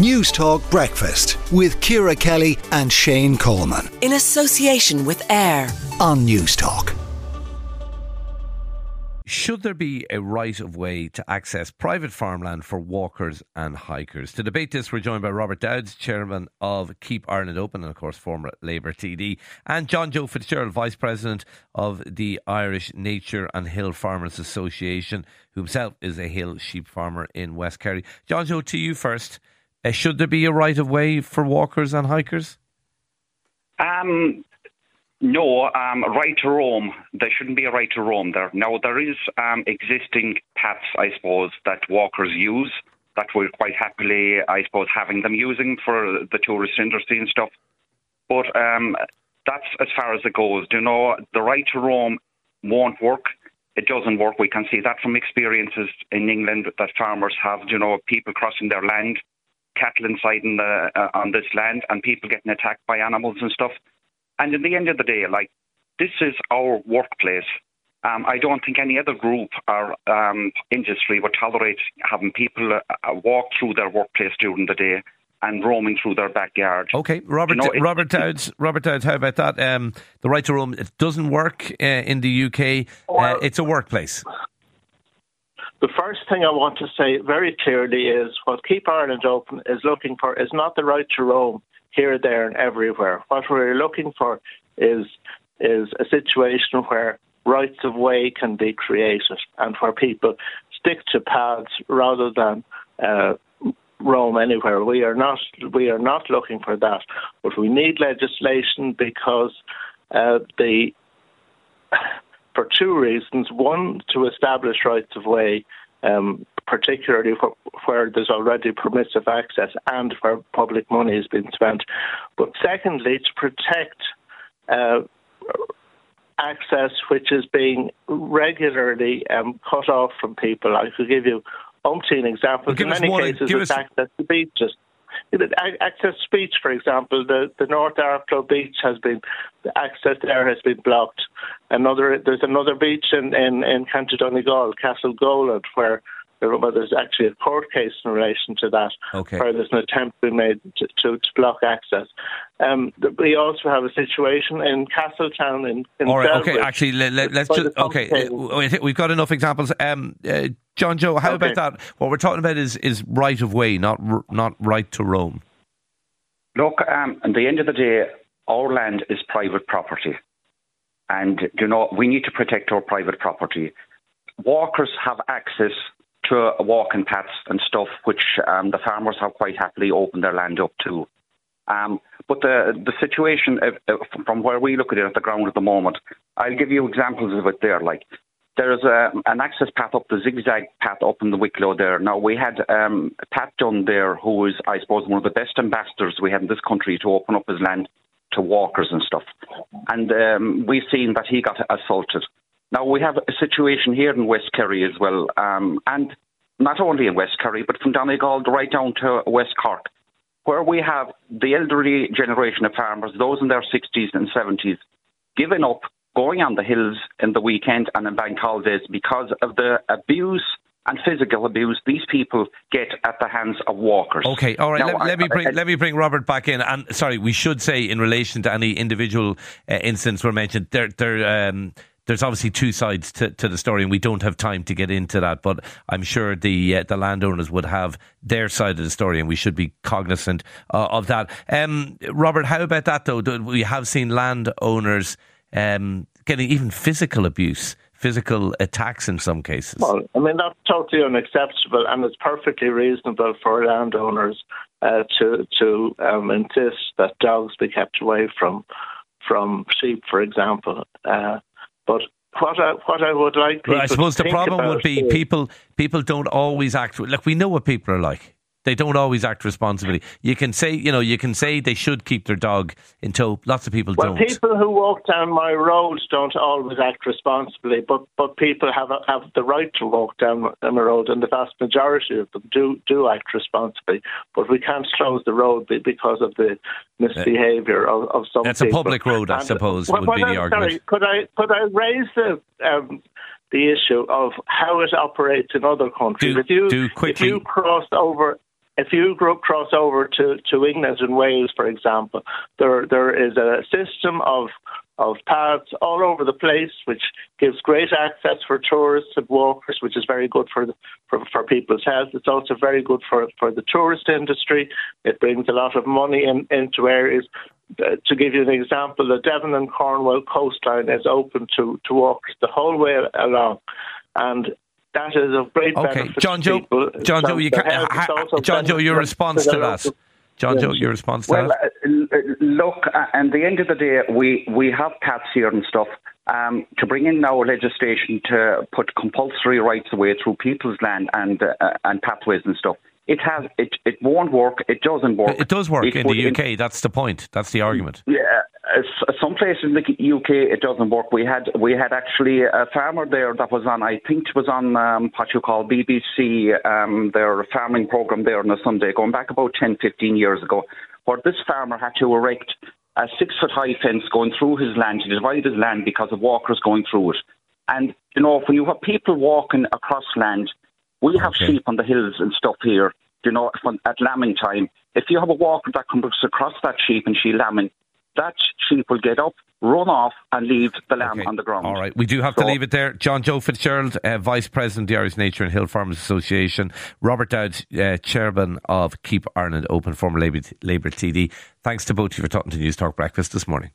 Newstalk Breakfast with Ciara Kelly and Shane Coleman. In association with AIR on Newstalk. Should there be a right of way to access private farmland for walkers and hikers? To debate this, we're joined by Robert Dowds, chairman of Keep Ireland Open, and of course, former Labour TD, and John Joe Fitzgerald, vice president of the Irish Natura and Hill Farmers Association, who himself is a hill sheep farmer in West Kerry. John Joe, to you first. Uh, should there be a right of way for walkers and hikers? Um, no, um, right to roam. There shouldn't be a right to roam there. Now, there is um, existing paths, I suppose, that walkers use that we're quite happily, I suppose, having them using for the tourist industry and stuff. But um, that's as far as it goes. Do you know, the right to roam won't work. It doesn't work. We can see that from experiences in England that farmers have, you know, people crossing their land, cattle inside in the, uh, on this land, and people getting attacked by animals and stuff. And in the end of the day, like this is our workplace. Um, I don't think any other group or um, industry would tolerate having people uh, uh, walk through their workplace during the day and roaming through their backyard. Okay, Robert. You know, Robert Dowds. Robert Dowds. How about that? Um, the right to roam. It doesn't work uh, in the UK. Uh, it's a workplace. The first thing I want to say very clearly is what Keep Ireland Open is looking for is not the right to roam here, there, and everywhere. What we're looking for is is a situation where rights of way can be created and where people stick to paths rather than uh, roam anywhere. We are not we are not looking for that, but we need legislation because uh, the for two reasons. One, to establish rights of way um, particularly where there's already permissive access and where public money is being spent. But secondly, to protect uh, access which is being regularly um, cut off from people. I could give you umpteen examples. Well, In many cases, it's access to beaches. Access speech, for example, the, the North Arklow beach has been the access there has been blocked. Another there's another beach in in, in County Donegal, Castle Gowland, where well, there's actually a court case in relation to that, okay. where there's an attempt to be made to, to, to block access. Um, we also have a situation in Castletown in, in All right, Belfast, okay, actually, let, us just, okay, we've got enough examples. Um, uh, John Joe, how okay. about that? What we're talking about is, is right of way, not not right to roam. Look, um, at the end of the day, our land is private property. And, you know, we need to protect our private property. Walkers have access to walking paths and stuff, which um, the farmers have quite happily opened their land up to. Um, but the the situation uh, from where we look at it at the ground at the moment, I'll give you examples of it there. Like there's a, an access path up the zigzag path up in the Wicklow there. Now we had um, Pat John there, who is I suppose one of the best ambassadors we have in this country to open up his land to walkers and stuff. And um, we've seen that he got assaulted. Now we have a situation here in West Kerry as well, um, and not only in West Kerry, but from Donegal right down to West Cork, where we have the elderly generation of farmers, those in their 60s and 70s, giving up going on the hills in the weekend and in bank holidays because of the abuse and physical abuse these people get at the hands of walkers. Okay, all right. Now, let, let me bring I, let me bring Robert back in. And sorry, we should say in relation to any individual uh, incidents were mentioned, there there. Um, there's obviously two sides to, to the story, and we don't have time to get into that. But I'm sure the uh, the landowners would have their side of the story, and we should be cognizant uh, of that. Um, Robert, how about that though? We have seen landowners um, getting even physical abuse physical attacks in some cases. Well, I mean, that's totally unacceptable, and it's perfectly reasonable for landowners uh, to to um, insist that dogs be kept away from from sheep, for example. Uh, but what I, what I would like well, I suppose the problem would be people people don't always act. Like we know what people are like. They don't always act responsibly. You can say, you know, you can say they should keep their dog in tow. Lots of people well, don't. people who walk down my roads don't always act responsibly, but but people have a, have the right to walk down my road, and the vast majority of them do do act responsibly. But we can't close the road because of the misbehaviour of, of some. It's people. a public road, I and suppose, would be the argument. Sorry, could I could I raise the um, the issue of how it operates in other countries. Do, if you do quickly. if you cross over if you cross over to, to England and Wales, for example, there there is a system of of paths all over the place, which gives great access for tourists and walkers, which is very good for, the, for for people's health. It's also very good for for the tourist industry. It brings a lot of money in, into areas. Uh, to give you an example, the Devon and Cornwall coastline is open to, to walkers the whole way along, and that is of great okay. benefit. John Joe, John Joe, you can, ha, John Joe, your response to that. John Joe, your response to well, that? Uh, look, uh, at the end of the day, we, we have cats here and stuff. Um, to bring in now legislation to put compulsory rights away through people's land and uh, and pathways and stuff, it has it, it won't work. It doesn't work. It does work it in the UK. In, that's the point. That's the argument. Yeah, some places in the UK it doesn't work. We had we had actually a farmer there that was on. I think it was on um, what you call BBC, um, their farming program there on a Sunday, going back about 10, 15 years ago, where this farmer had to erect a six foot high fence going through his land to divide his land because of walkers going through it. And you know, when you have people walking across land, we have okay. sheep on the hills and stuff here. You know, at lambing time, if you have a walker that comes across that sheep and she lambing, that sheep will get up, run off, and leave the lamb okay. on the ground. All right, we do have so, to leave it there. John Joe Fitzgerald, uh, Vice President of the Irish Natura and Hill Farmers Association, Robert Dowd, uh, Chairman of Keep Ireland Open, former Labour, Labour TD. Thanks to both of you for talking to Newstalk Breakfast this morning.